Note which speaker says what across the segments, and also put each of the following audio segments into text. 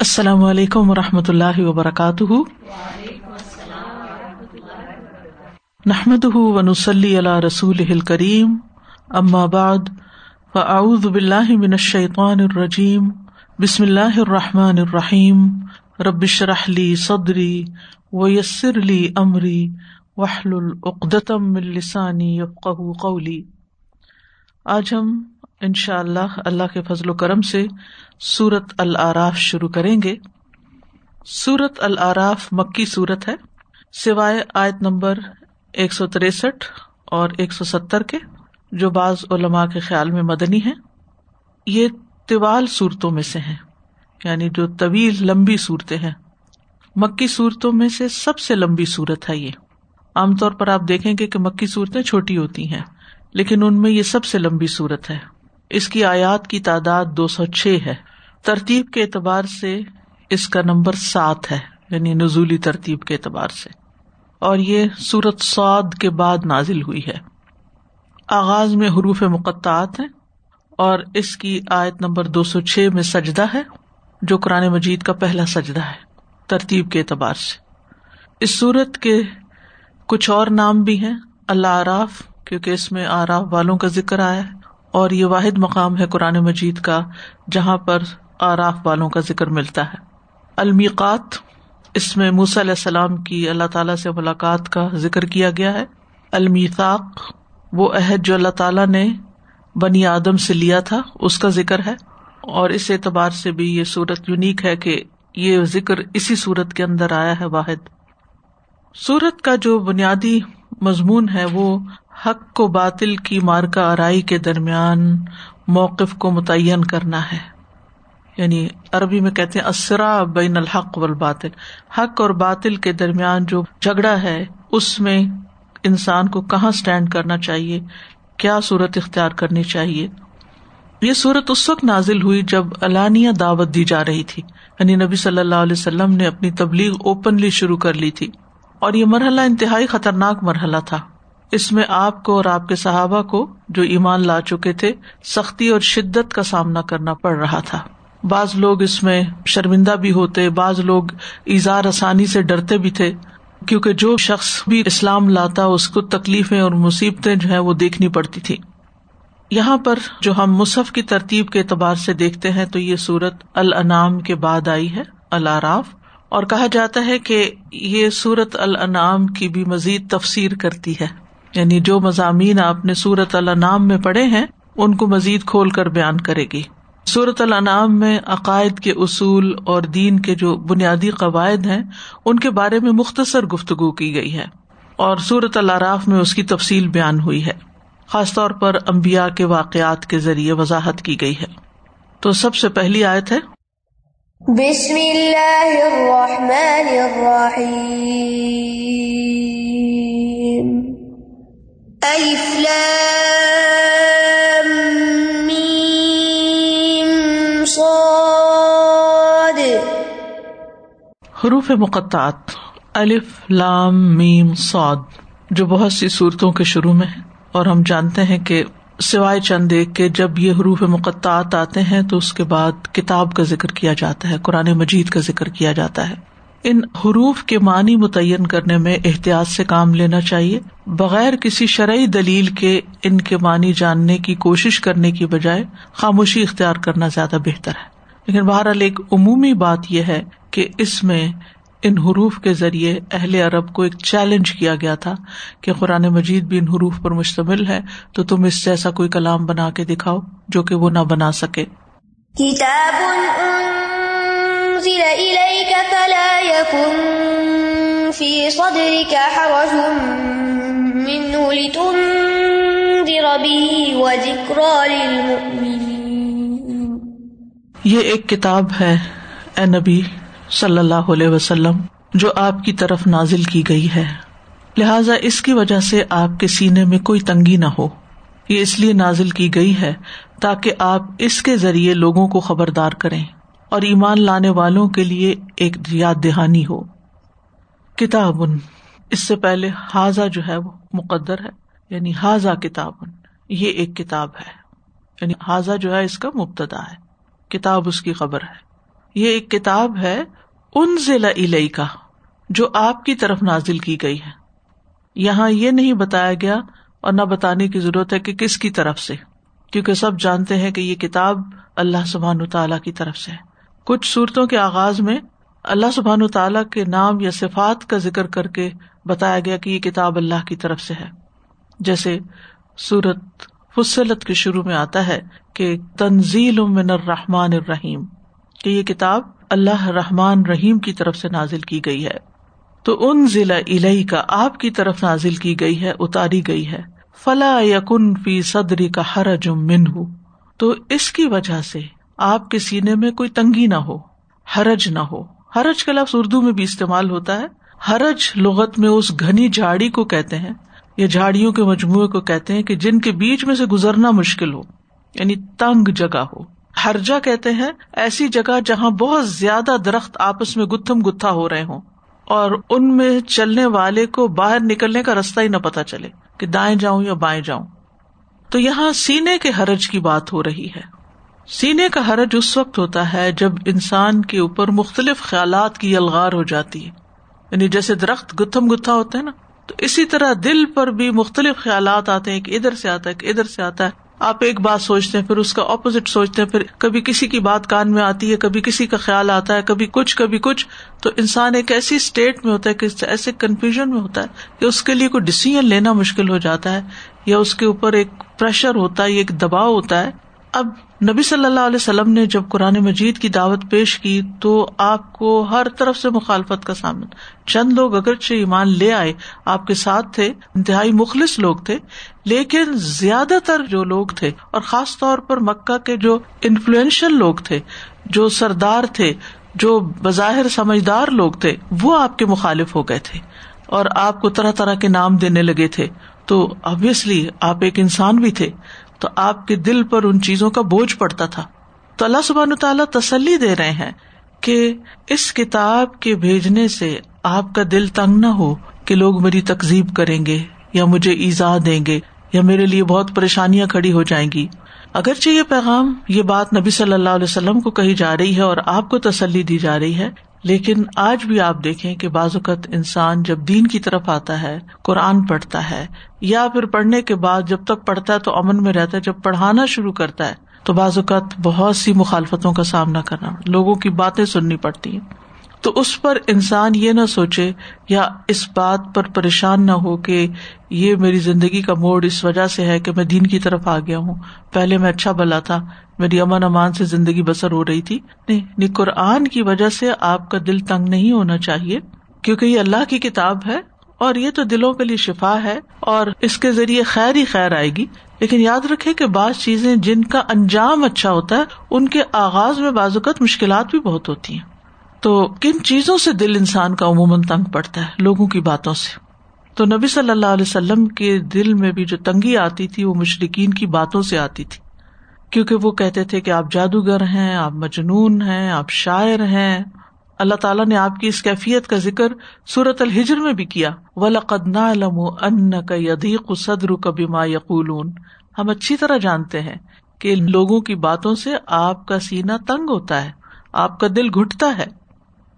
Speaker 1: السلام علیکم و رحمۃ اللہ وبرکاتہ۔ نحمد ونسلی علیہ رسول کریم بعد، فاعوذ باللہ من الشیطان الرجیم۔ بسم اللہ الرحمٰن الرحیم۔ ربش رحلی صدری ویسر علی عمری وحل العقدم السانی قولی۔ آج ہم ان شاء اللہ اللہ کے فضل و کرم سے سورت العراف شروع کریں گے۔ سورت العراف مکی صورت ہے، سوائے آیت نمبر ایک سو تریسٹھ اور ایک سو ستر کے، جو بعض علماء کے خیال میں مدنی ہے یہ طوال صورتوں میں سے ہیں یعنی جو طویل لمبی صورتیں ہیں۔ مکی صورتوں میں سے سب سے لمبی صورت ہے یہ۔ عام طور پر آپ دیکھیں گے کہ مکی صورتیں چھوٹی ہوتی ہیں، لیکن ان میں یہ سب سے لمبی صورت ہے۔ اس کی آیات کی تعداد دو سو چھ ہے۔ ترتیب کے اعتبار سے اس کا نمبر سات ہے یعنی نزولی ترتیب کے اعتبار سے۔ اور یہ سورت سعد کے بعد نازل ہوئی ہے۔ آغاز میں حروف مقطعات ہیں اور اس کی آیت نمبر دو سو چھ میں سجدہ ہے، جو قرآن مجید کا پہلا سجدہ ہے، ترتیب کے اعتبار سے۔ اس سورت کے کچھ اور نام بھی ہیں، اللہ آراف، کیونکہ اس میں آراف والوں کا ذکر آیا ہے، اور یہ واحد مقام ہے قرآن مجید کا، جہاں پر آراف والوں کا ذکر ملتا ہے۔ المیقات، اس میں موسی علیہ السلام کی اللہ تعالی سے ملاقات کا ذکر کیا گیا ہے۔ المیثاق، وہ عہد جو اللہ تعالیٰ نے بنی آدم سے لیا تھا، اس کا ذکر ہے۔ اور اس اعتبار سے بھی یہ صورت یونیک ہے کہ یہ ذکر اسی صورت کے اندر آیا ہے واحد۔ سورت کا جو بنیادی مضمون ہے، وہ حق کو باطل کی مارکا آرائی کے درمیان موقف کو متعین کرنا ہے۔ یعنی عربی میں کہتے ہیں اسرا بین الحق و الباطل حق اور باطل کے درمیان جو جھگڑا ہے، اس میں انسان کو کہاں اسٹینڈ کرنا چاہیے؟ کیا صورت اختیار کرنی چاہیے؟ یہ صورت اس وقت نازل ہوئی جب علانیہ دعوت دی جا رہی تھی۔ یعنی نبی صلی اللہ علیہ وسلم نے اپنی تبلیغ اوپنلی شروع کر لی تھی۔ اور یہ مرحلہ انتہائی خطرناک مرحلہ تھا۔ اس میں آپ کو اور آپ کے صحابہ کو جو ایمان لا چکے تھے، سختی اور شدت کا سامنا کرنا پڑ رہا تھا۔ بعض لوگ اس میں شرمندہ بھی ہوتے، بعض لوگ اظہار آسانی سے ڈرتے بھی تھے، کیونکہ جو شخص بھی اسلام لاتا، اس کو تکلیفیں اور مصیبتیں جو ہے وہ دیکھنی پڑتی تھی یہاں پر جو ہم مصحف کی ترتیب کے اعتبار سے دیکھتے ہیں، تو یہ سورت الانام کے بعد آئی ہے الاراف اور کہا جاتا ہے کہ یہ سورت الانام کی بھی مزید تفسیر کرتی ہے۔ یعنی جو مضامین آپ نے سورت النام میں پڑھے ہیں، ان کو مزید کھول کر بیان کرے گی۔ سورت النام میں عقائد کے اصول اور دین کے جو بنیادی قواعد ہیں، ان کے بارے میں مختصر گفتگو کی گئی ہے اور سورت العراف میں اس کی تفصیل بیان ہوئی ہے۔ خاص طور پر امبیا کے واقعات کے ذریعے وضاحت کی گئی ہے۔ تو سب سے پہلی آیت ہے۔ بسم اللہ الرحمن الرحیم۔ حروف مقطعات، الف، لام، میم سعد جو بہت سی صورتوں کے شروع میں ہے اور ہم جانتے ہیں کہ سوائے چند ایک کے جب یہ حروف مقطعات آتے ہیں تو اس کے بعد کتاب کا ذکر کیا جاتا ہے، قرآن مجید کا ذکر کیا جاتا ہے۔ ان حروف کے معنی متعین کرنے میں احتیاط سے کام لینا چاہیے۔ بغیر کسی شرعی دلیل کے ان کے معنی جاننے کی کوشش کرنے کی بجائے خاموشی اختیار کرنا زیادہ بہتر ہے۔ لیکن بہرحال ایک عمومی بات یہ ہے کہ اس میں ان حروف کے ذریعے اہل عرب کو ایک چیلنج کیا گیا تھا کہ قرآن مجید بھی ان حروف پر مشتمل ہے تو تم اس جیسا کوئی کلام بنا کے دکھاؤ جو کہ وہ نہ بنا سکے۔ کتاب یہ ایک کتاب ہے اے نبی صلی اللہ علیہ وسلم جو آپ کی طرف نازل کی گئی ہے۔ لہذا اس کی وجہ سے آپ کے سینے میں کوئی تنگی نہ ہو۔ یہ اس لیے نازل کی گئی ہے تاکہ آپ اس کے ذریعے لوگوں کو خبردار کریں اور ایمان لانے والوں کے لیے ایک یاد دہانی ہو۔ کتاب اس سے پہلے حاضہ جو ہے وہ مقدر ہے یعنی حاضہ کتاب یہ ایک کتاب ہے۔ یعنی حاضہ جو ہے اس کا مبتدا ہے، کتاب اس کی خبر ہے۔ یہ ایک کتاب ہے ان ضلع علئی کا جو آپ کی طرف نازل کی گئی ہے۔ یہاں یہ نہیں بتایا گیا اور نہ بتانے کی ضرورت ہے کہ کس کی طرف سے، کیونکہ سب جانتے ہیں کہ یہ کتاب اللہ سبحان تعالیٰ کی طرف سے کچھ صورتوں کے آغاز میں اللہ سبحان تعالیٰ کے نام یا صفات کا ذکر کر کے بتایا گیا کہ یہ کتاب اللہ کی طرف سے ہے۔ جیسے سورت فصلت کے شروع میں آتا ہے کہ تنزیل من الرحمن الرحیم، کہ یہ کتاب اللہ رحمان رحیم کی طرف سے نازل کی گئی ہے۔ تو ان ضلع الہی کا آپ کی طرف نازل کی گئی ہے، اتاری گئی ہے۔ فلا یقن فی صدری کا حرج من ہو تو اس کی وجہ سے آپ کے سینے میں کوئی تنگی نہ ہو، حرج نہ ہو۔ حرج کا لفظ اردو میں بھی استعمال ہوتا ہے۔ حرج لغت میں اس گھنی جھاڑی کو کہتے ہیں، یا جھاڑیوں کے مجموعے کو کہتے ہیں کہ جن کے بیچ میں سے گزرنا مشکل ہو یعنی تنگ جگہ ہو۔ ہرجا کہتے ہیں، ایسی جگہ جہاں بہت زیادہ درخت آپس میں گتھم گتھا ہو رہے ہوں۔ اور ان میں چلنے والے کو باہر نکلنے کا رستہ ہی نہ پتا چلے کہ دائیں جاؤں یا بائیں جاؤں۔ تو یہاں سینے کے حرج کی بات ہو رہی ہے۔ سینے کا حرج اس وقت ہوتا ہے جب انسان کے اوپر مختلف خیالات کی الغار ہو جاتی ہے۔ یعنی جیسے درخت گتھم گتھا ہوتا ہے نا، تو اسی طرح دل پر بھی مختلف خیالات آتے ہیں کہ ادھر سے آتا ہے کہ ادھر سے آتا ہے۔ آپ ایک بات سوچتے ہیں، پھر اس کا اپوزٹ سوچتے ہیں، پھر کبھی کسی کی بات کان میں آتی ہے، کبھی کسی کا خیال آتا ہے، کبھی کچھ کبھی کچھ، تو انسان ایک ایسی اسٹیٹ میں ہوتا ہے کہ ایسے کنفیوژن میں ہوتا ہے کہ اس کے لیے کوئی ڈسیزن لینا مشکل ہو جاتا ہے، یا اس کے اوپر ایک پریشر ہوتا ہے ایک دباؤ ہوتا ہے۔ اب نبی صلی اللہ علیہ وسلم نے جب قرآن مجید کی دعوت پیش کی، تو آپ کو ہر طرف سے مخالفت کا سامنا۔ چند لوگ اگرچہ ایمان لے آئے، آپ کے ساتھ تھے، انتہائی مخلص لوگ تھے لیکن زیادہ تر جو لوگ تھے اور خاص طور پر مکہ کے جو انفلوئنشل لوگ تھے، جو سردار تھے، جو بظاہر سمجھدار لوگ تھے، وہ آپ کے مخالف ہو گئے تھے اور آپ کو طرح طرح کے نام دینے لگے تھے۔ تو ابویسلی آپ ایک انسان بھی تھے، تو آپ کے دل پر ان چیزوں کا بوجھ پڑتا تھا۔ تو اللہ سبحان تعالیٰ تسلی دے رہے ہیں کہ اس کتاب کے بھیجنے سے آپ کا دل تنگ نہ ہو کہ لوگ میری تکزیب کریں گے یا مجھے ایزا دیں گے۔ یا میرے لیے بہت پریشانیاں کھڑی ہو جائیں گی۔ اگرچہ یہ پیغام، یہ بات نبی صلی اللہ علیہ وسلم کو کہی جا رہی ہے اور آپ کو تسلی دی جا رہی ہے، لیکن آج بھی آپ دیکھیں کہ بعض اوقات انسان جب دین کی طرف آتا ہے، قرآن پڑھتا ہے، یا پھر پڑھنے کے بعد جب تک پڑھتا ہے تو امن میں رہتا ہے، جب پڑھانا شروع کرتا ہے، تو بعض اوقات بہت سی مخالفتوں کا سامنا کرنا، لوگوں کی باتیں سننی پڑتی ہیں۔ تو اس پر انسان یہ نہ سوچے یا اس بات پر پریشان نہ ہو کہ یہ میری زندگی کا موڈ اس وجہ سے ہے کہ میں دین کی طرف آ گیا ہوں۔ پہلے میں اچھا بلا تھا، میری امن امان سے زندگی بسر ہو رہی تھی۔ نہیں یعنی قرآن کی وجہ سے آپ کا دل تنگ نہیں ہونا چاہیے، کیونکہ یہ اللہ کی کتاب ہے اور یہ تو دلوں کے لیے شفا ہے اور اس کے ذریعے خیر ہی خیر آئے گی۔ لیکن یاد رکھے کہ بعض چیزیں جن کا انجام اچھا ہوتا ہے، ان کے آغاز میں بعض اوقات مشکلات بھی بہت ہوتی ہیں۔ تو کن چیزوں سے دل انسان کا عموماً تنگ پڑتا ہے؟ لوگوں کی باتوں سے۔ تو نبی صلی اللہ علیہ وسلم کے دل میں بھی جو تنگی آتی تھی، وہ مشرقین کی باتوں سے آتی تھی۔ کیونکہ وہ کہتے تھے کہ آپ جادوگر ہیں، آپ مجنون ہیں، آپ شاعر ہیں۔ اللہ تعالیٰ نے آپ کی اس کیفیت کا ذکر سورت الحجر میں بھی کیا۔ ان کا یدیق صدر کبھی ما یقول ہم اچھی طرح جانتے ہیں کہ لوگوں کی باتوں سے آپ کا سینا تنگ ہوتا ہے، آپ کا دل گٹتا ہے۔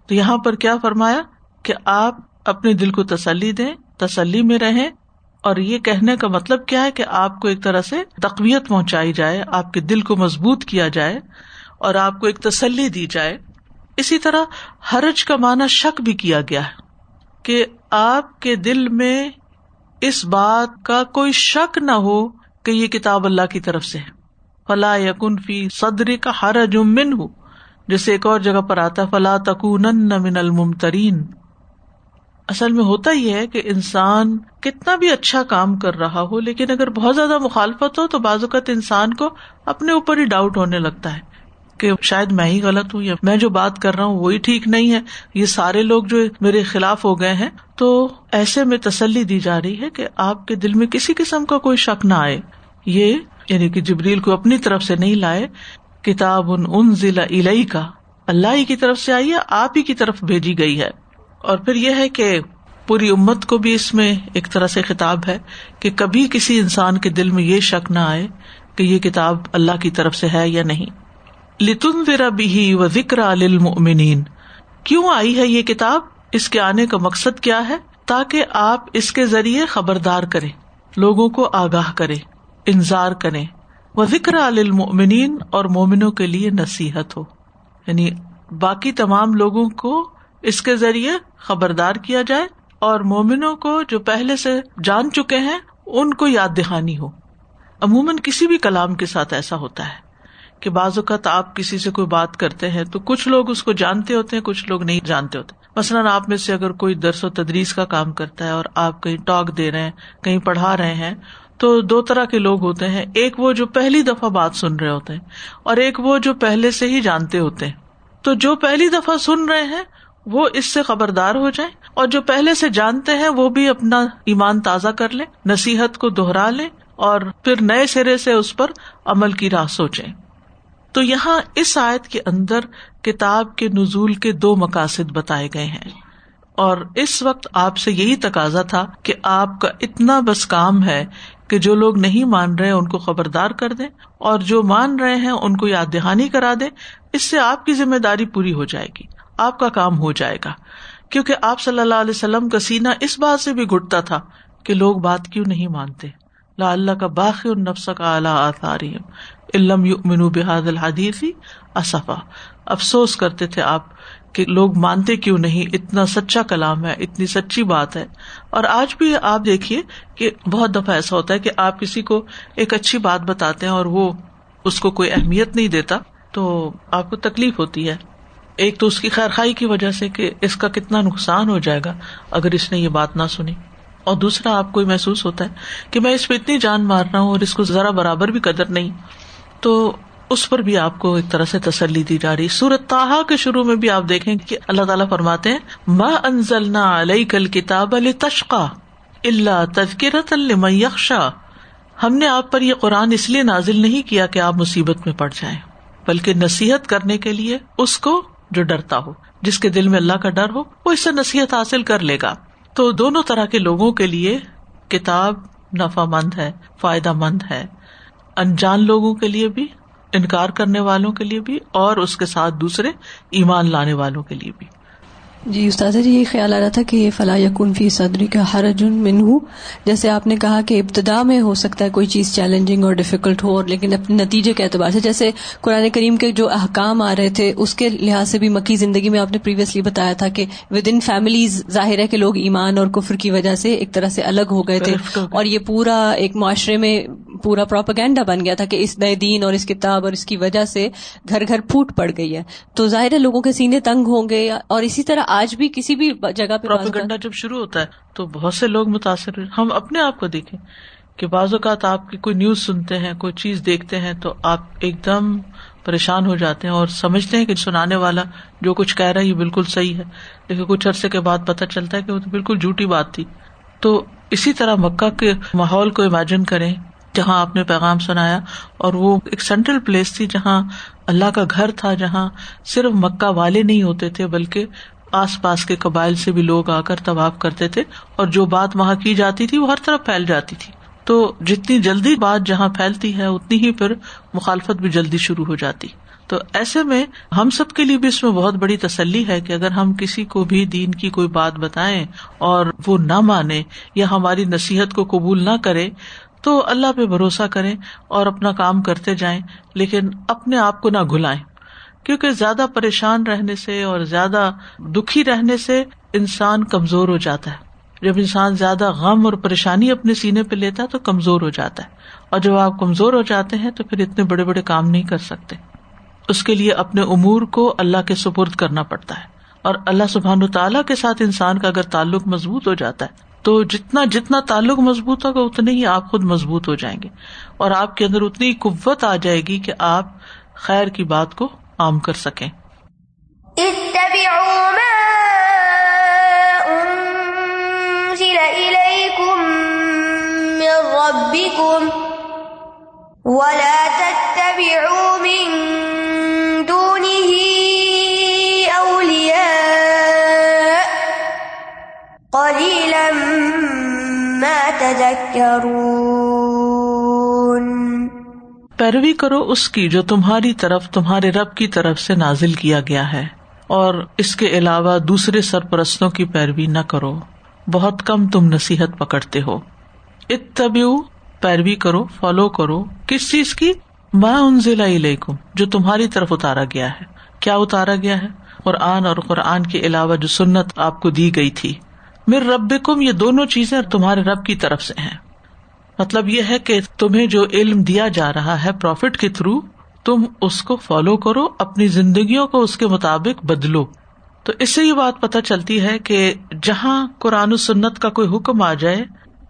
Speaker 1: تو یہاں پر کیا فرمایا کہ آپ اپنے دل کو تسلی دیں، تسلی میں رہیں، اور یہ کہنے کا مطلب کیا ہے کہ آپ کو ایک طرح سے تقویت پہنچائی جائے، آپ کے دل کو مضبوط کیا جائے، اور آپ کو ایک تسلی دی جائے۔ اسی طرح حرج کا معنی شک بھی کیا گیا ہے کہ آپ کے دل میں اس بات کا کوئی شک نہ ہو کہ یہ کتاب اللہ کی طرف سے فلاح یقن فی صدری کا حرج من ہوں جیسے ایک اور جگہ پر آتا فلا تکون من الممترین اصل میں ہوتا یہ ہے کہ انسان کتنا بھی اچھا کام کر رہا ہو، لیکن اگر بہت زیادہ مخالفت ہو تو بعض اوقات انسان کو اپنے اوپر ہی ڈاؤٹ ہونے لگتا ہے کہ شاید میں ہی غلط ہوں یا میں جو بات کر رہا ہوں وہی ٹھیک نہیں ہے۔ یہ سارے لوگ جو میرے خلاف ہو گئے ہیں، تو ایسے میں تسلی دی جا رہی ہے کہ آپ کے دل میں کسی قسم کا کوئی شک نہ آئے۔ یہ یعنی کہ جبریل کو اپنی طرف سے نہیں لائے کتاب ان ان ضلع الہی کا اللہ ہی کی طرف سے آئی ہے، آپ ہی کی طرف بھیجی گئی ہے۔ اور پھر یہ ہے کہ پوری امت کو بھی اس میں ایک طرح سے خطاب ہے کہ کبھی کسی انسان کے دل میں یہ شک نہ آئے کہ یہ کتاب اللہ کی طرف سے ہے یا نہیں۔ لتن ذرا بھی و ذکر المنین کیوں آئی ہے یہ کتاب؟ اس کے آنے کا مقصد کیا ہے؟ تاکہ آپ اس کے ذریعے خبردار کرے لوگوں کو آگاہ کرے انضار کرے وہ ذکر المنین اور مومنوں کے لیے نصیحت ہو۔ یعنی باقی تمام لوگوں کو اس کے ذریعے خبردار کیا جائے اور مومنوں کو جو پہلے سے جان چکے ہیں، ان کو یاد دہانی ہو۔ عموماً کسی بھی کلام کے ساتھ ایسا ہوتا ہے کہ بعض اوقات آپ کسی سے کوئی بات کرتے ہیں تو کچھ لوگ اس کو جانتے ہوتے ہیں، کچھ لوگ نہیں جانتے ہوتے۔ مثلاً آپ میں سے اگر کوئی درس و تدریس کا کام کرتا ہے اور آپ کہیں ٹاک دے رہے ہیں، کہیں پڑھا رہے ہیں تو دو طرح کے لوگ ہوتے ہیں۔ ایک وہ جو پہلی دفعہ بات سن رہے ہوتے ہیں اور ایک وہ جو پہلے سے ہی جانتے ہوتے ہیں۔ تو جو پہلی دفعہ سن رہے ہیں، وہ اس سے خبردار ہو جائیں اور جو پہلے سے جانتے ہیں، وہ بھی اپنا ایمان تازہ کر لیں، نصیحت کو دوہرا لیں اور پھر نئے سرے سے اس پر عمل کی راہ سوچیں۔ تو یہاں اس آیت کے اندر کتاب کے نزول کے دو مقاصد بتائے گئے ہیں۔ اور اس وقت آپ سے یہی تقاضا تھا کہ آپ کا اتنا بس کام ہے کہ جو لوگ نہیں مان رہے ان کو خبردار کر دیں اور جو مان رہے ہیں ان کو یاد دہانی کرا دیں، اس سے آپ کی ذمہ داری پوری ہو جائے گی، آپ کا کام ہو جائے گا۔ کیونکہ آپ صلی اللہ علیہ وسلم کا سینا اس بات سے بھی گٹتا تھا کہ لوگ بات کیوں نہیں مانتے۔ لا اللہ کا باقی النفس کا اعلیٰ آثاری علم منو بحاد الحدیثی اصفا۔ افسوس کرتے تھے آپ کہ لوگ مانتے کیوں نہیں؟ اتنا سچا کلام ہے، اتنی سچی بات ہے۔ اور آج بھی آپ دیکھیے کہ بہت دفعہ ایسا ہوتا ہے کہ آپ کسی کو ایک اچھی بات بتاتے ہیں اور وہ اس کو کوئی اہمیت نہیں دیتا، تو آپ کو تکلیف ہوتی ہے۔ ایک تو اس کی خیر خائی کی وجہ سے کہ اس کا کتنا نقصان ہو جائے گا اگر اس نے یہ بات نہ سنی۔ اور دوسرا، آپ کو محسوس ہوتا ہے کہ میں اس پہ اتنی جان مار رہا ہوں اور اس کو ذرا برابر بھی قدر نہیں۔ تو اس پر بھی آپ کو ایک طرح سے تسلی دی جا رہی سورت تاہا کے شروع میں بھی آپ دیکھیں کہ اللہ تعالیٰ فرماتے ہیں ماں انزل علیہ کل کتاب تشقا اللہ تذکرت یکشا ہم نے آپ پر یہ قرآن اس لیے نازل نہیں کیا کہ آپ مصیبت میں پڑ جائیں، بلکہ نصیحت کرنے کے لیے اس کو جو ڈرتا ہو، جس کے دل میں اللہ کا ڈر ہو، وہ اس سے نصیحت حاصل کر لے گا۔ تو دونوں طرح کے لوگوں کے لیے کتاب نفا مند ہے، فائدہ مند ہے۔ انجان لوگوں کے لیے بھی انکار کرنے والوں کے لیے بھی اور اس کے ساتھ دوسرے ایمان لانے والوں کے لیے بھی۔
Speaker 2: جی استاذہ جی یہ خیال آ رہا تھا کہ یہ فلاح یقن فی صدری کا ہر جن من ہوں جیسے آپ نے کہا کہ ابتدا میں ہو سکتا ہے کوئی چیز چیلنجنگ اور ڈیفیکلٹ ہو اور لیکن اپنے نتیجے کے اعتبار سے جیسے قرآن کریم کے جو احکام آ رہے تھے اس کے لحاظ سے بھی مکی زندگی میں آپ نے پریویسلی بتایا تھا کہ ود ان فیملیز ظاہر ہے کہ لوگ ایمان اور کفر کی وجہ سے ایک طرح سے الگ ہو گئے تھے۔ اور یہ پورا ایک معاشرے میں پورا پروپیگینڈا بن گیا تھا کہ اس نئے دین اور اس کتاب اور اس کی وجہ سے گھر گھر پھوٹ پڑ گئی ہے۔ تو ظاہر ہے لوگوں کے سینے تنگ ہوں گے اور اسی طرح آج بھی کسی بھی جگہ پہ
Speaker 1: پروپیگنڈا جب شروع ہوتا ہے تو بہت سے لوگ متاثر ہم اپنے آپ کو دیکھیں کہ بعض اوقات آپ کی کوئی نیوز سنتے ہیں کوئی چیز دیکھتے ہیں تو آپ ایک دم پریشان ہو جاتے ہیں اور سمجھتے ہیں کہ سنانے والا جو کچھ کہہ رہا ہے یہ بالکل صحیح ہے۔ لیکن کچھ عرصے کے بعد پتہ چلتا ہے کہ وہ تو بالکل جھوٹی بات تھی۔ تو اسی طرح مکہ کے ماحول کو امیجن کریں جہاں آپ نے پیغام سنایا اور وہ ایک سینٹرل پلیس تھی جہاں اللہ کا گھر تھا جہاں صرف مکہ والے نہیں ہوتے تھے بلکہ آس پاس کے قبائل سے بھی لوگ آ کر طباف کرتے تھے اور جو بات وہاں کی جاتی تھی وہ ہر طرف پھیل جاتی تھی۔ تو جتنی جلدی بات جہاں پھیلتی ہے اتنی ہی پھر مخالفت بھی جلدی شروع ہو جاتی۔ تو ایسے میں ہم سب کے لیے بھی اس میں بہت بڑی تسلی ہے کہ اگر ہم کسی کو بھی دین کی کوئی بات بتائیں اور وہ نہ مانے یا ہماری نصیحت کو قبول نہ کرے تو اللہ پہ بھروسہ کریں اور اپنا کام کرتے جائیں لیکن اپنے آپ کو نہ گلائیں کیونکہ زیادہ پریشان رہنے سے اور زیادہ دکھی رہنے سے انسان کمزور ہو جاتا ہے۔ جب انسان زیادہ غم اور پریشانی اپنے سینے پہ لیتا ہے تو کمزور ہو جاتا ہے۔ اور جب آپ کمزور ہو جاتے ہیں تو پھر اتنے بڑے بڑے کام نہیں کر سکتے۔ اس کے لیے اپنے امور کو اللہ کے سپرد کرنا پڑتا ہے۔ اور اللہ سبحان تعالیٰ کے ساتھ انسان کا اگر تعلق مضبوط ہو جاتا ہے تو جتنا جتنا تعلق مضبوط ہوگا اتنے ہی آپ خود مضبوط ہو جائیں گے۔ اور آپ کے اندر اتنی قوت آ جائے گی کہ آپ خیر کی بات کو عام کر سکیں۔
Speaker 3: ولا تتبعوا من دونه أولياء قليلا ما تذكرون۔
Speaker 1: پیروی کرو اس کی جو تمہاری طرف، تمہارے رب کی طرف سے نازل کیا گیا ہے۔ اور اس کے علاوہ دوسرے سرپرستوں کی پیروی نہ کرو۔ بہت کم تم نصیحت پکڑتے ہو۔ اتبیو پیروی کرو فالو کرو۔ کس چیز کی؟ ماں ان ضلع جو تمہاری طرف اتارا گیا ہے۔ کیا اتارا گیا ہے؟ قرآن اور قرآن کے علاوہ جو سنت آپ کو دی گئی تھی۔ میر رب کم یہ دونوں چیزیں تمہارے رب کی طرف سے ہیں۔ مطلب یہ ہے کہ تمہیں جو علم دیا جا رہا ہے پروفٹ کے تھرو، تم اس کو فالو کرو، اپنی زندگیوں کو اس کے مطابق بدلو۔ تو اس سے یہ بات پتہ چلتی ہے کہ جہاں قرآن و سنت کا کوئی حکم آ جائے،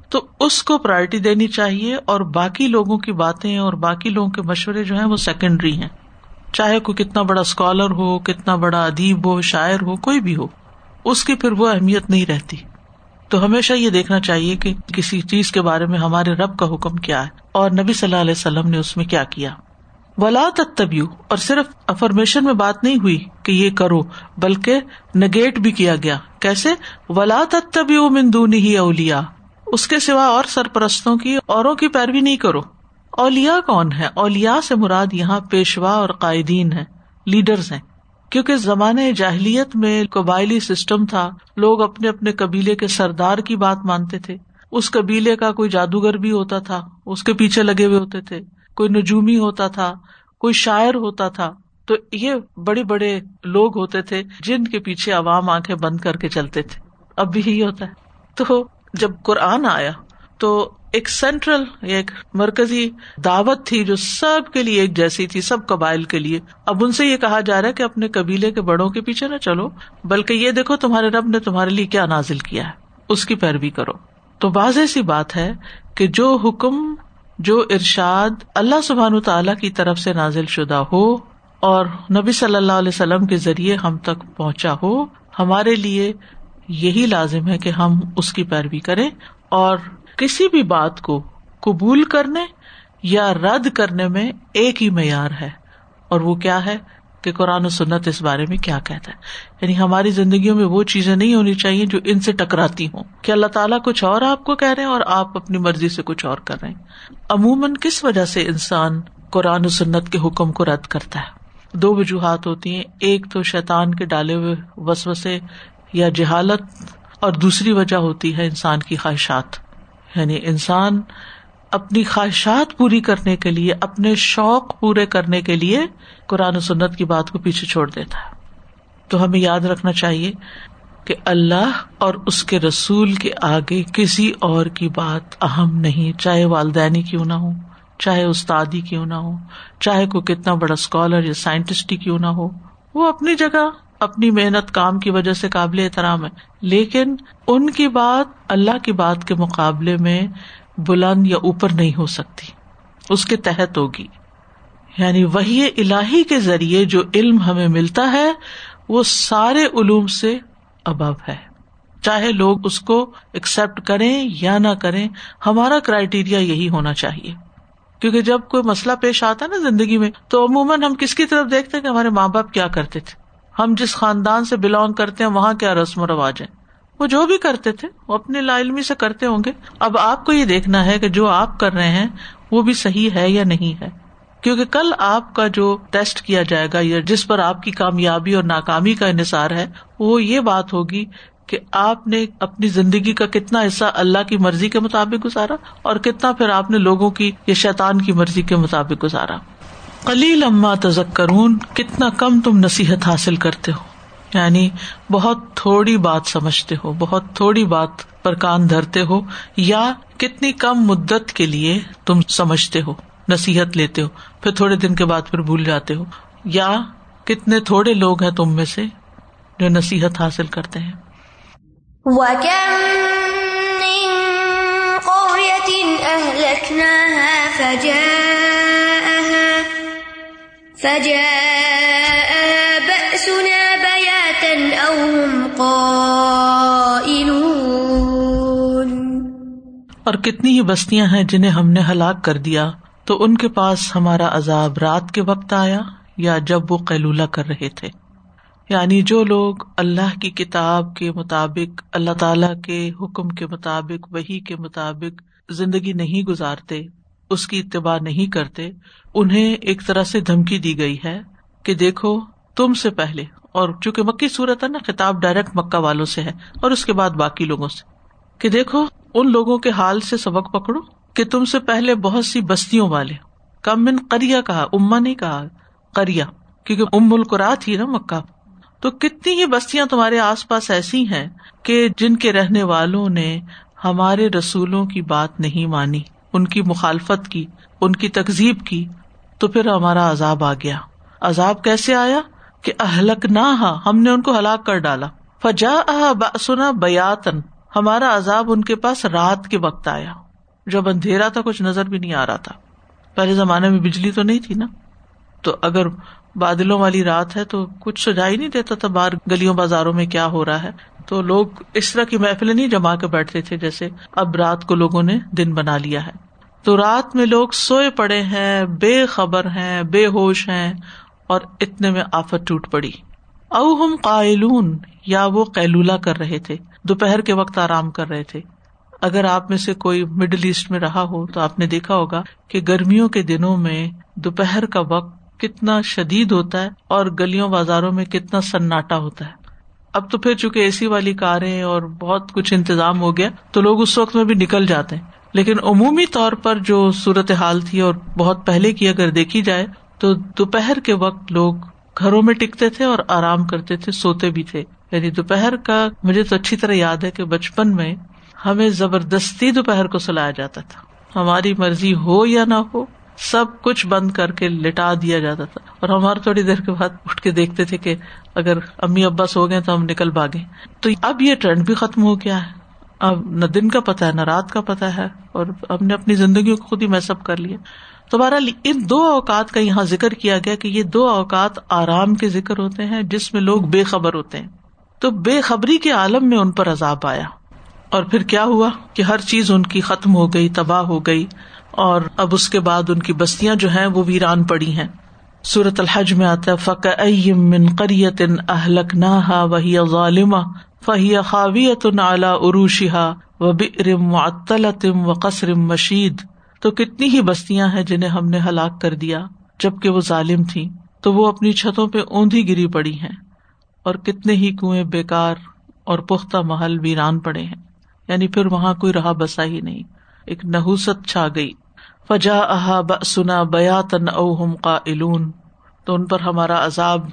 Speaker 1: تو اس کو پرائرٹی دینی چاہیے اور باقی لوگوں کی باتیں اور باقی لوگوں کے مشورے جو ہیں وہ سیکنڈری ہیں۔ چاہے کوئی کتنا بڑا اسکالر ہو، کتنا بڑا ادیب ہو، شاعر ہو، کوئی بھی ہو، اس کی پھر وہ اہمیت نہیں رہتی۔ تو ہمیشہ یہ دیکھنا چاہیے کہ کسی چیز کے بارے میں ہمارے رب کا حکم کیا ہے اور نبی صلی اللہ علیہ وسلم نے اس میں کیا کیا۔ ولا تبیو اور صرف افرمیشن میں بات نہیں ہوئی کہ یہ کرو، بلکہ نگیٹ بھی کیا گیا۔ کیسے؟ ولا تبیو مندونی ہی اولیا اس کے سوا اور سرپرستوں کی، اوروں کی پیروی نہیں کرو۔ اولیا کون ہے اولیا سے مراد یہاں پیشوا اور قائدین ہے لیڈرز ہیں۔ کیونکہ زمانے جاہلیت میں قبائلی سسٹم تھا، لوگ اپنے اپنے قبیلے کے سردار کی بات مانتے تھے۔ اس قبیلے کا کوئی جادوگر بھی ہوتا تھا، اس کے پیچھے لگے ہوئے ہوتے تھے۔ کوئی نجومی ہوتا تھا، کوئی شاعر ہوتا تھا۔ تو یہ بڑے بڑے لوگ ہوتے تھے جن کے پیچھے عوام آنکھیں بند کر کے چلتے تھے۔ اب بھی یہی ہوتا ہے۔ تو جب قرآن آیا، تو ایک سینٹرل ایک مرکزی دعوت تھی جو سب کے لیے ایک جیسی تھی، سب قبائل کے لیے۔ اب ان سے یہ کہا جا رہا ہے کہ اپنے قبیلے کے بڑوں کے پیچھے نہ چلو، بلکہ یہ دیکھو تمہارے رب نے تمہارے لیے کیا نازل کیا ہے، اس کی پیروی کرو۔ تو بعض ایسی بات ہے کہ جو حکم، جو ارشاد اللہ سبحان تعالی کی طرف سے نازل شدہ ہو اور نبی صلی اللہ علیہ وسلم کے ذریعے ہم تک پہنچا ہو، ہمارے لیے یہی لازم ہے کہ ہم اس کی پیروی کریں اور کسی بھی بات کو قبول کرنے یا رد کرنے میں ایک ہی معیار ہے۔ اور وہ کیا ہے کہ قرآن و سنت اس بارے میں کیا کہتا ہے۔ یعنی ہماری زندگیوں میں وہ چیزیں نہیں ہونی چاہیے جو ان سے ٹکراتی ہوں۔ کہ اللہ تعالیٰ کچھ اور آپ کو کہہ رہے ہیں اور آپ اپنی مرضی سے کچھ اور کر رہے ہیں۔ عموماً کس وجہ سے انسان قرآن و سنت کے حکم کو رد کرتا ہے؟ دو وجوہات ہوتی ہیں۔ ایک تو شیطان کے ڈالے ہوئے وسوسے یا جہالت، اور دوسری وجہ ہوتی ہے انسان کی خواہشات۔ یعنی انسان اپنی خواہشات پوری کرنے کے لیے، اپنے شوق پورے کرنے کے لیے قرآن و سنت کی بات کو پیچھے چھوڑ دیتا ہے۔ تو ہمیں یاد رکھنا چاہیے کہ اللہ اور اس کے رسول کے آگے کسی اور کی بات اہم نہیں۔ چاہے والدینی کیوں نہ ہو، چاہے استادی کیوں نہ ہو، چاہے کوئی کتنا بڑا اسکالر یا سائنٹسٹ ہی کیوں نہ ہو، وہ اپنی جگہ اپنی محنت کام کی وجہ سے قابل احترام ہے۔ لیکن ان کی بات اللہ کی بات کے مقابلے میں بلند یا اوپر نہیں ہو سکتی۔ اس کے تحت ہوگی۔ یعنی وہی الہی کے ذریعے جو علم ہمیں ملتا ہے، وہ سارے علوم سے ابب ہے۔ چاہے لوگ اس کو ایکسپٹ کریں یا نہ کریں، ہمارا کرائٹیریا یہی ہونا چاہیے۔ کیونکہ جب کوئی مسئلہ پیش آتا ہے نا زندگی میں، تو عموماً ہم کس کی طرف دیکھتے کہ ہمارے ماں باپ کیا کرتے تھے؟ ہم جس خاندان سے بلونگ کرتے ہیں، وہاں کیا رسم و رواج ہے؟ وہ جو بھی کرتے تھے، وہ اپنی لا علمی سے کرتے ہوں گے۔ اب آپ کو یہ دیکھنا ہے کہ جو آپ کر رہے ہیں، وہ بھی صحیح ہے یا نہیں ہے۔ کیونکہ کل آپ کا جو ٹیسٹ کیا جائے گا، یا جس پر آپ کی کامیابی اور ناکامی کا انحصار ہے، وہ یہ بات ہوگی کہ آپ نے اپنی زندگی کا کتنا حصہ اللہ کی مرضی کے مطابق گزارا اور کتنا پھر آپ نے لوگوں کی یا شیطان کی مرضی کے مطابق گزارا۔ کلیل اما تزکرون کتنا کم تم نصیحت حاصل کرتے ہو۔ یعنی بہت تھوڑی بات سمجھتے ہو، بہت تھوڑی بات پر کان دھرتے ہو، یا کتنی کم مدت کے لیے تم سمجھتے ہو، نصیحت لیتے ہو، پھر تھوڑے دن کے بعد پھر بھول جاتے ہو۔ یا کتنے تھوڑے لوگ ہیں تم میں سے جو نصیحت حاصل کرتے ہیں۔ اور کتنی ہی بستیاں ہیں جنہیں ہم نے ہلاک کر دیا، تو ان کے پاس ہمارا عذاب رات کے وقت آیا یا جب وہ قیلولہ کر رہے تھے؟ یعنی جو لوگ اللہ کی کتاب کے مطابق، اللہ تعالی کے حکم کے مطابق وہی کے مطابق زندگی نہیں گزارتے اس کی اتباع نہیں کرتے، انہیں ایک طرح سے دھمکی دی گئی ہے کہ دیکھو، تم سے پہلے، اور چونکہ مکی صورت ہے نا، خطاب ڈائریکٹ مکہ والوں سے ہے، اور اس کے بعد باقی لوگوں سے۔ کہ دیکھو، ان لوگوں کے حال سے سبق پکڑو کہ تم سے پہلے بہت سی بستیوں والے۔ کم من کریا کہا اما نہیں کہا کریا کیونکہ ام القرا تھی نا مکہ۔ تو کتنی ہی بستیاں تمہارے آس پاس ایسی ہیں کہ جن کے رہنے والوں نے ہمارے رسولوں کی بات نہیں مانی۔ ان کی مخالفت کی، ان کی تکزیب کی، تو پھر ہمارا عذاب آ گیا۔ عذاب کیسے آیا؟ کہ اہلک نہ ہم نے ان کو ہلاک کر ڈالا۔ فجا سنا بیاتن ہمارا عذاب ان کے پاس رات کے وقت آیا۔ جب اندھیرا تھا، کچھ نظر بھی نہیں آ رہا تھا۔ پہلے زمانے میں بجلی تو نہیں تھی نا؟ تو اگر بادلوں والی رات ہے تو کچھ سجائی نہیں دیتا تھا باہر گلیوں بازاروں میں کیا ہو رہا ہے۔ تو لوگ اس طرح کی محفلیں نہیں جما کے بیٹھتے تھے جیسے اب رات کو لوگوں نے دن بنا لیا ہے۔ تو رات میں لوگ سوئے پڑے ہیں، بے خبر ہیں، بے ہوش ہیں اور اتنے میں آفت ٹوٹ پڑی۔ او ہم قائلون، یا وہ قیلولا کر رہے تھے، دوپہر کے وقت آرام کر رہے تھے۔ اگر آپ میں سے کوئی مڈل ایسٹ میں رہا ہو تو آپ نے دیکھا ہوگا کہ گرمیوں کے دنوں میں دوپہر کا وقت کتنا شدید ہوتا ہے اور گلیوں بازاروں میں کتنا سناٹا ہوتا ہے۔ اب تو پھر چونکہ اے سی والی کاریں اور بہت کچھ انتظام ہو گیا تو لوگ اس وقت میں بھی نکل جاتے ہیں۔ لیکن عمومی طور پر جو صورت حال تھی اور بہت پہلے کی اگر دیکھی جائے تو دوپہر کے وقت لوگ گھروں میں ٹکتے تھے اور آرام کرتے تھے، سوتے بھی تھے۔ یعنی دوپہر کا مجھے تو اچھی طرح یاد ہے کہ بچپن میں ہمیں زبردستی دوپہر کو سلایا جاتا تھا۔ ہماری مرضی ہو یا نہ ہو سب کچھ بند کر کے لٹا دیا جاتا تھا۔ اور ہمارے تھوڑی دیر کے بعد اٹھ کے دیکھتے تھے کہ اگر امی ابا سو گئے تو ہم نکل بھاگے۔ تو اب یہ ٹرینڈ بھی ختم ہو گیا ہے۔ اب نہ دن کا پتا ہے، نہ رات کا پتا ہے۔ اور ہم نے اپنی زندگی کو خود ہی میسپ کر لیا۔ تو بہرحال ان دو اوقات کا یہاں ذکر کیا گیا کہ یہ دو اوقات آرام کے ذکر ہوتے ہیں، جس میں لوگ بے خبر ہوتے ہیں۔ تو بے خبری کے عالم میں ان پر عذاب آیا۔ اور پھر کیا ہوا کہ ہر چیز ان کی ختم ہو گئی، تباہ ہو گئی۔ اور اب اس کے بعد ان کی بستیاں جو ہیں وہ ویران پڑی ہیں۔ سورت الحج میں آتا فق من قریت اہلک نہ وہی ظالم فہی خاویت اعلی عروشہ و برم معطلتم و قصرم مشید تو کتنی ہی بستیاں ہیں جنہیں ہم نے ہلاک کر دیا، جبکہ وہ ظالم تھی تو وہ اپنی چھتوں پہ اوندھی گری پڑی ہیں۔ اور کتنے ہی کنویں بےکار اور پختہ محل ویران پڑے ہیں۔ یعنی پھر وہاں کوئی رہا بسا ہی نہیں۔ ایک نحوست چھا گئی۔ فجا احا سنا بیا تن او ہم کا تو ان پر ہمارا عذاب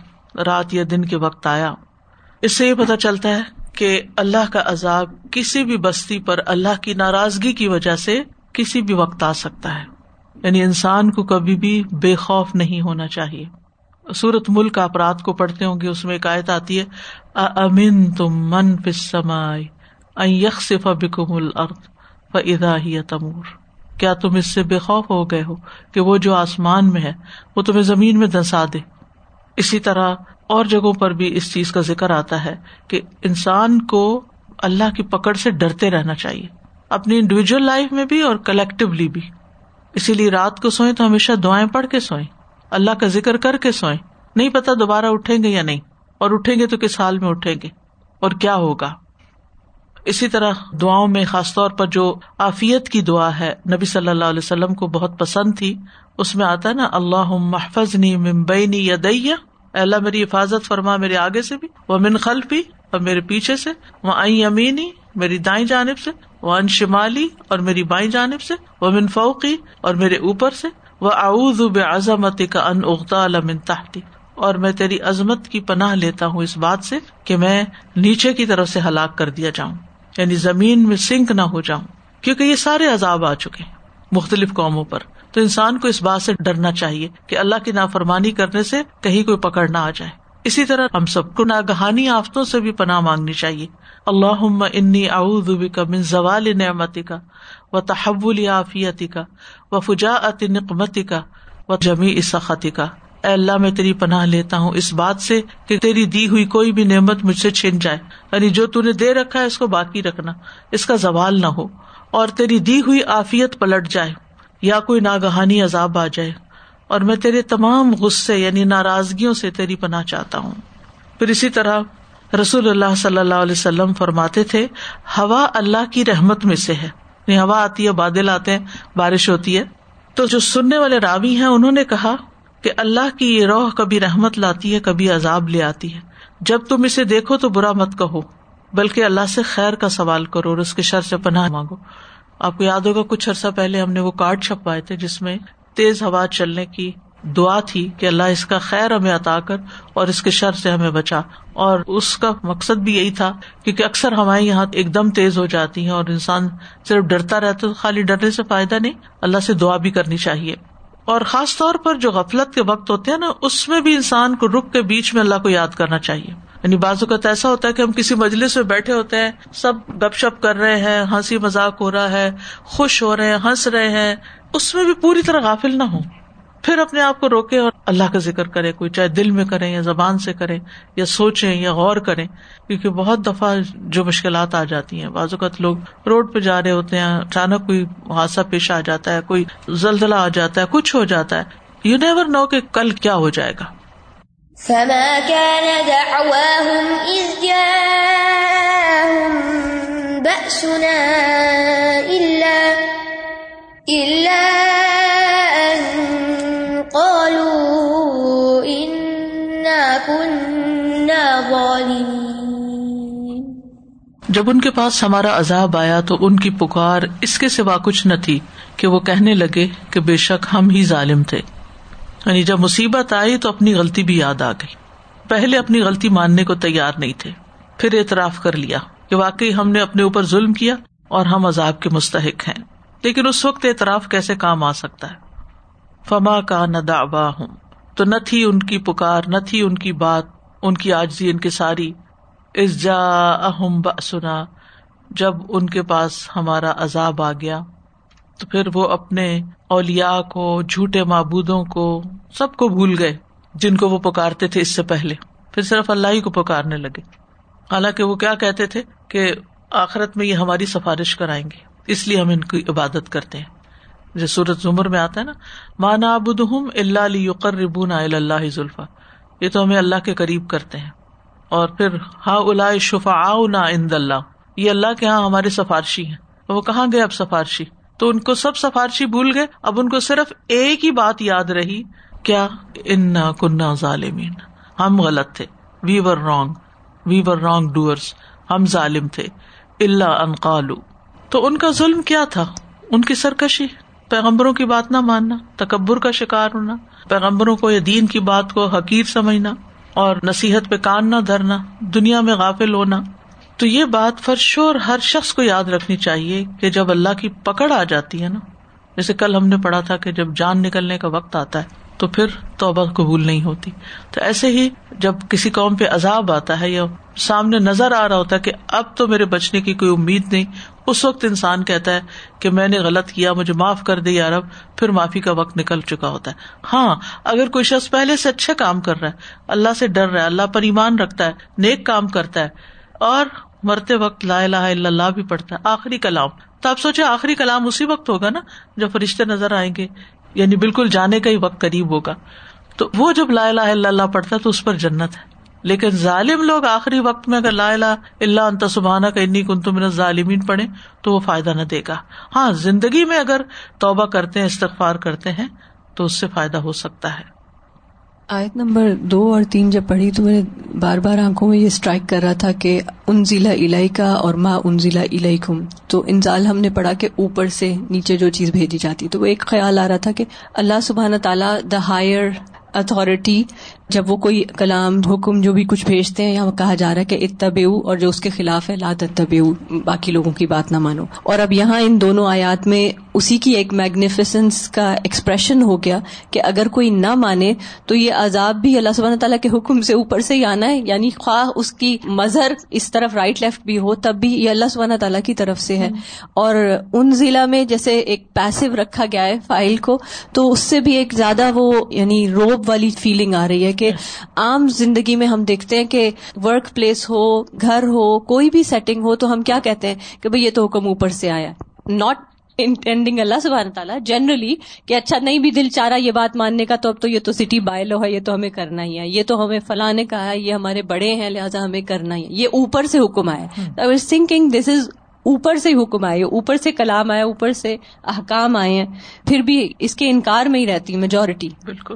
Speaker 1: رات یا دن کے وقت آیا۔ اس سے یہ پتا چلتا ہے کہ اللہ کا عذاب کسی بھی بستی پر اللہ کی ناراضگی کی وجہ سے کسی بھی وقت آ سکتا ہے۔ یعنی انسان کو کبھی بھی بے خوف نہیں ہونا چاہیے۔ سورت ملک آپ رات کو پڑھتے ہوں گے، اس میں ایک آیت آتی ہے امن تم من پسمائے یخ صفا بکم الرد ادا ہی تمور۔ کیا تم اس سے بے خوف ہو گئے ہو کہ وہ جو آسمان میں ہے، وہ تمہیں زمین میں دنسا دے؟ اسی طرح اور جگہوں پر بھی اس چیز کا ذکر آتا ہے کہ انسان کو اللہ کی پکڑ سے ڈرتے رہنا چاہیے، اپنی انڈیویجل لائف میں بھی اور کلیکٹولی بھی۔ اسی لیے رات کو سوئیں تو ہمیشہ دعائیں پڑھ کے سوئیں، اللہ کا ذکر کر کے سوئیں۔ نہیں پتا دوبارہ اٹھیں گے یا نہیں، اور اٹھیں گے تو کس حال میں اٹھیں گے؟ اور کیا ہوگا؟ اسی طرح دعاؤں میں خاص طور پر جو آفیت کی دعا ہے، نبی صلی اللہ علیہ وسلم کو بہت پسند تھی، اس میں آتا ہے نا اللہ محفظ نی ممبئی یا دیا اللہ میری حفاظت فرما میرے آگے سے بھی وہ من خل بھی اور میرے پیچھے سے وہ آئی امینی میری دائیں جانب سے وہ ان شمالی اور میری بائیں جانب سے وہ من فوقی اور میرے اوپر سے وہ اعوذ بزمت کا ان اغتا المن تحتی۔ اور میں تیری عظمت کی پناہ لیتا ہوں اس بات سے کہ میں نیچے کی طرف سے ہلاک کر دیا جاؤں۔ یعنی زمین میں سنک نہ ہو جاؤں، کیونکہ یہ سارے عذاب آ چکے مختلف قوموں پر۔ تو انسان کو اس بات سے ڈرنا چاہیے کہ اللہ کی نافرمانی کرنے سے کہیں کوئی پکڑ نہ آ جائے۔ اسی طرح ہم سب کو ناگہانی آفتوں سے بھی پناہ مانگنی چاہیے۔ اللہ انی اعوذ کا من زوال نعمتی کا و تحول عافیتی کا و فجاعت نقمتی کا و جمی اسختی کا اے اللہ، میں تیری پناہ لیتا ہوں۔ اس بات سے کہ تیری دی ہوئی کوئی بھی نعمت مجھ سے چھن جائے۔ یعنی جو تون دے رکھا ہے، اس کو باقی رکھنا۔ اس کا زوال نہ ہو۔ اور تیری دی ہوئی آفیت پلٹ جائے۔ یا کوئی ناگہانی عذاب آ جائے۔ اور میں تیرے تمام غصے یعنی ناراضگیوں سے تیری پناہ چاہتا ہوں۔ پھر اسی طرح رسول اللہ صلی اللہ علیہ وسلم فرماتے تھے، ہوا اللہ کی رحمت میں سے ہے۔ یعنی ہوا آتی ہے، بادل آتے ہیں، بارش ہوتی ہے۔ تو جو سننے والے راوی ہیں، انہوں نے کہا کہ اللہ کی یہ روح کبھی رحمت لاتی ہے، کبھی عذاب لے آتی ہے۔ جب تم اسے دیکھو تو برا مت کہو، بلکہ اللہ سے خیر کا سوال کرو اور اس کے شر سے پناہ مانگو۔ آپ کو یاد ہوگا، کچھ عرصہ پہلے ہم نے وہ کارڈ چھپوائے تھے جس میں تیز ہوا چلنے کی دعا تھی کہ اللہ اس کا خیر ہمیں عطا کر اور اس کے شر سے ہمیں بچا۔ اور اس کا مقصد بھی یہی تھا کیونکہ اکثر ہمارے یہاں ایک دم تیز ہو جاتی ہیں اور انسان صرف ڈرتا رہتا تو خالی ڈرنے سے فائدہ نہیں، اللہ سے دعا بھی کرنی چاہیے۔ اور خاص طور پر جو غفلت کے وقت ہوتے ہیں نا، اس میں بھی انسان کو رک کے بیچ میں اللہ کو یاد کرنا چاہیے۔ یعنی بعض اوقات ایسا ہوتا ہے کہ ہم کسی مجلس میں بیٹھے ہوتے ہیں، سب گپ شپ کر رہے ہیں، ہنسی مذاق ہو رہا ہے، خوش ہو رہے ہیں، ہنس رہے ہیں۔ اس میں بھی پوری طرح غافل نہ ہوں۔ پھر اپنے آپ کو روکے اور اللہ کا ذکر کرے، کوئی چاہے دل میں کرے یا زبان سے کرے یا سوچے یا غور کرے کیونکہ بہت دفعہ جو مشکلات آ جاتی ہیں۔ بعض اوقات لوگ روڈ پہ جا رہے ہوتے ہیں، اچانک کوئی حادثہ پیش آ جاتا ہے، کوئی زلزلہ آ جاتا ہے، کچھ ہو جاتا ہے۔ یو نیور نو کہ کل کیا ہو جائے گا۔
Speaker 3: فما كان دعواهم إذ جاءهم بأسنا إلا إلا قالوا إنا كنا ظالمين.
Speaker 1: جب ان کے پاس ہمارا عذاب آیا تو ان کی پکار اس کے سوا کچھ نہ تھی کہ وہ کہنے لگے کہ بے شک ہم ہی ظالم تھے۔ یعنی جب مصیبت آئی تو اپنی غلطی بھی یاد آ گئی۔ پہلے اپنی غلطی ماننے کو تیار نہیں تھے۔ پھر اعتراف کر لیا کہ واقعی ہم نے اپنے اوپر ظلم کیا اور ہم عذاب کے مستحق ہیں۔ لیکن اس وقت اعتراف کیسے کام آ سکتا ہے؟ فما کا نہ ہوں تو نہ تھی ان کی پکار، نہ تھی ان کی بات، ان کی آجزی، ان کی ساری۔ اس جا اہم سنا جب ان کے پاس ہمارا عذاب آ گیا، تو پھر وہ اپنے اولیا کو، جھوٹے معبودوں کو سب کو بھول گئے، جن کو وہ پکارتے تھے اس سے پہلے۔ پھر صرف اللہ ہی کو پکارنے لگے۔ حالانکہ وہ کیا کہتے تھے کہ آخرت میں یہ ہماری سفارش کرائیں گے، اس لیے ہم ان کی عبادت کرتے ہیں۔ جو سورت زمر میں آتا ہے نا مانا ابود اللہ علی یقر ربون اللہ ذلفا یہ تو ہمیں اللہ کے قریب کرتے ہیں۔ اور پھر ہا الا شفا اند اللہ یہ اللہ کے یہاں ہمارے سفارشی ہیں۔ وہ کہاں گئے اب سفارشی؟ تو ان کو سب سفارشی بھول گئے۔ اب ان کو صرف ایک ہی بات یاد رہی، کیا؟ ان کنہ ظالمین ہم غلط تھے۔ We were wrong we were wrongdoers ہم ظالم تھے۔ اللہ انقالو تو ان کا ظلم کیا تھا؟ ان کی سرکشی۔ پیغمبروں کی بات نہ ماننا، تکبر کا شکار ہونا، پیغمبروں کو یا دین کی بات کو حقیر سمجھنا اور نصیحت پہ کان نہ دھرنا، دنیا میں غافل ہونا۔ تو یہ بات فرشور ہر شخص کو یاد رکھنی چاہیے کہ جب اللہ کی پکڑ آ جاتی ہے نا، جیسے کل ہم نے پڑھا تھا کہ جب جان نکلنے کا وقت آتا ہے تو پھر توبہ قبول نہیں ہوتی۔ تو ایسے ہی جب کسی قوم پہ عذاب آتا ہے یا سامنے نظر آ رہا ہوتا ہے کہ اب تو میرے بچنے کی کوئی امید نہیں اس وقت انسان کہتا ہے کہ میں نے غلط کیا، مجھے معاف کر دے یار پھر معافی کا وقت نکل چکا ہوتا ہے۔ ہاں اگر کوئی شخص پہلے سے اچھا کام کر رہا ہے، اللہ سے ڈر رہا ہے، اللہ پر ایمان رکھتا ہے، نیک کام کرتا ہے، اور مرتے وقت لا الہ الا اللہ بھی پڑھتا ہے، آخری کلام۔ تو آپ سوچے آخری کلام اسی وقت ہوگا نا جب فرشتے نظر آئیں گے یعنی بالکل جانے کا ہی وقت قریب ہوگا۔ تو وہ جب لا الہ الا اللہ پڑھتا ہے تو اس پر جنت ہے۔ لیکن ظالم لوگ آخری وقت میں اگر لا الہ الا انت سبحانہ کا انی کن تم ظالمین پڑھے تو وہ فائدہ نہ دے گا۔ ہاں زندگی میں اگر توبہ کرتے ہیں، استغفار کرتے ہیں، تو اس سے فائدہ ہو سکتا ہے۔
Speaker 2: آیت نمبر دو اور تین جب پڑھی تو میرے بار بار آنکھوں میں یہ اسٹرائک کر رہا تھا کہ ان ضلع الہی کا اور ماں ان ضلع الہی کم تو انزال ہم نے پڑھا کہ اوپر سے نیچے جو چیز بھیجی جاتی۔ تو وہ ایک خیال آ رہا تھا کہ اللہ سبحانہ تعالیٰ دا ہائر اتارٹی جب وہ کوئی کلام، حکم جو بھی کچھ بھیجتے ہیں یہاں کہا جا رہا ہے کہ اتبیو اور جو اس کے خلاف ہے، لا تتبیو باقی لوگوں کی بات نہ مانو۔ اور اب یہاں ان دونوں آیات میں اسی کی ایک میگنیفیسنس کا ایکسپریشن ہو گیا کہ اگر کوئی نہ مانے تو یہ عذاب بھی اللہ سبحانہ تعالیٰ کے حکم سے اوپر سے ہی آنا ہے یعنی خواہ اس کی مظہر اس طرف رائٹ لیفٹ بھی ہو تب بھی یہ اللہ سبحانہ تعالیٰ کی طرف سے ہے۔ اور ان ضلع میں جیسے ایک پیسو رکھا گیا ہے فائل کو تو اس سے بھی ایک زیادہ وہ یعنی روب والی فیلنگ آ رہی ہے کہ عام زندگی میں ہم دیکھتے ہیں کہ ورک پلیس ہو گھر ہو کوئی بھی سیٹنگ ہو تو ہم کیا کہتے ہیں کہ بھائی یہ تو حکم اوپر سے آیا ناٹ انٹینڈنگ اللہ سبحانہ تعالیٰ جنرلی کہ اچھا نہیں بھی دل چاہ رہا یہ بات ماننے کا تو اب تو یہ تو سٹی بائی لو ہے، یہ تو ہمیں کرنا ہی ہے، یہ تو ہمیں فلاں نے کہا ہے، یہ ہمارے بڑے ہیں، لہٰذا ہمیں کرنا ہی ہے۔ یہ اوپر سے حکم آیا۔ تھنکنگ دس از اوپر سے حکم آئے، اوپر سے کلام آیا، اوپر سے احکام آئے ہیں۔ پھر بھی اس کے انکار میں ہی رہتی میجورٹی
Speaker 1: بالکل۔